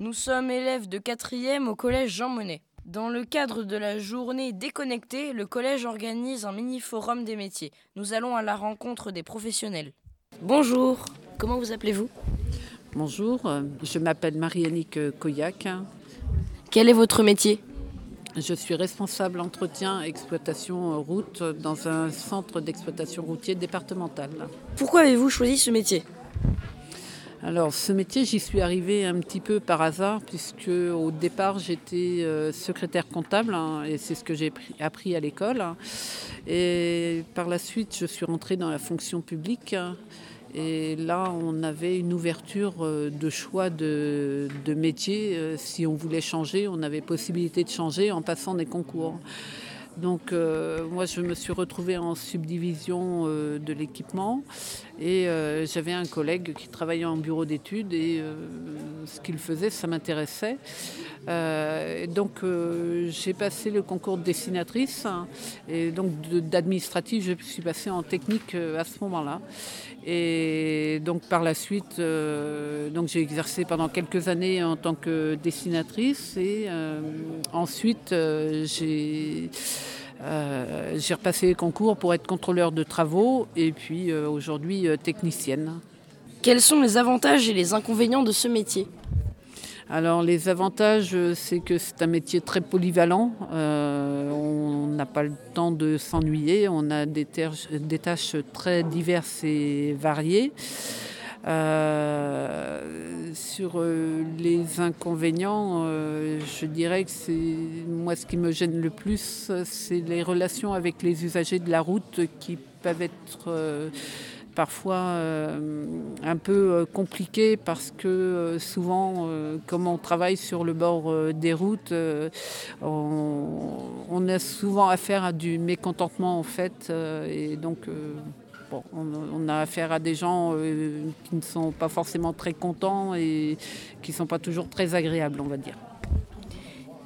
Nous sommes élèves de 4e au collège Jean Monnet. Dans le cadre de la journée déconnectée, le collège organise un mini-forum des métiers. Nous allons à la rencontre des professionnels. Bonjour, comment vous appelez-vous? Bonjour, je m'appelle Marie-Annick Coyac. Quel est votre métier? Je suis responsable entretien et exploitation route dans un centre d'exploitation routier départemental. Pourquoi avez-vous choisi ce métier? Alors ce métier, j'y suis arrivée un petit peu par hasard puisque au départ j'étais euh, secrétaire comptable hein, et c'est ce que j'ai appris à l'école. Et par la suite, je suis rentrée dans la fonction publique. Et là, on avait une ouverture euh, de choix de, de métier. Euh, si on voulait changer, on avait possibilité de changer en passant des concours. Donc euh, moi je me suis retrouvée en subdivision euh, de l'équipement et euh, j'avais un collègue qui travaillait en bureau d'études et ce qu'il faisait ça m'intéressait. donc j'ai passé le concours de dessinatrice et donc d'administratif je suis passée en technique à ce moment-là. Et donc par la suite, donc j'ai exercé pendant quelques années en tant que dessinatrice et ensuite j'ai euh, j'ai repassé les concours pour être contrôleur de travaux et puis euh, aujourd'hui euh, technicienne. Quels sont les avantages et les inconvénients de ce métier? Alors les avantages, c'est que c'est un métier très polyvalent. on n'a pas le temps de s'ennuyer. On a des, des, tâches très diverses et variées. Euh, sur euh, les inconvénients, euh, je dirais que c'est moi ce qui me gêne le plus, c'est les relations avec les usagers de la route qui peuvent être parfois un peu compliquées parce que souvent, comme on travaille sur le bord des routes, on, on, a souvent affaire à du mécontentement en fait, et donc on, a affaire à des gens euh, qui ne sont pas forcément très contents et qui ne sont pas toujours très agréables, on va dire.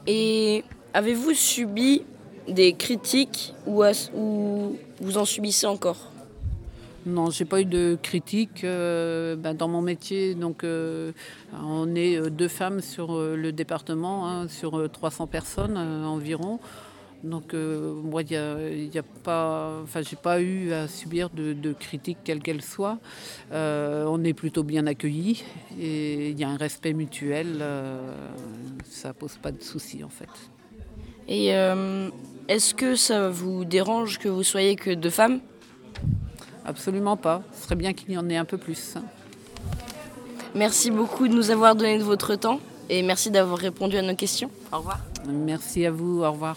Et avez-vous subi des critiques ou, vous en subissez encore? Non, j'ai pas eu de critiques euh, ben, dans mon métier. Donc, euh, on est deux femmes sur le département, hein, sur 300 personnes environ. Donc euh, moi, il n'y a, pas, enfin, j'ai pas eu à subir de, critiques quelles qu'elles soient. Euh, on est plutôt bien accueillis et il y a un respect mutuel. Euh, ça pose pas de soucis en fait. Et est-ce que ça vous dérange que vous soyez que deux femmes? Absolument pas. Ce serait bien qu'il y en ait un peu plus. Merci beaucoup de nous avoir donné de votre temps et merci d'avoir répondu à nos questions. Au revoir. Merci à vous. Au revoir.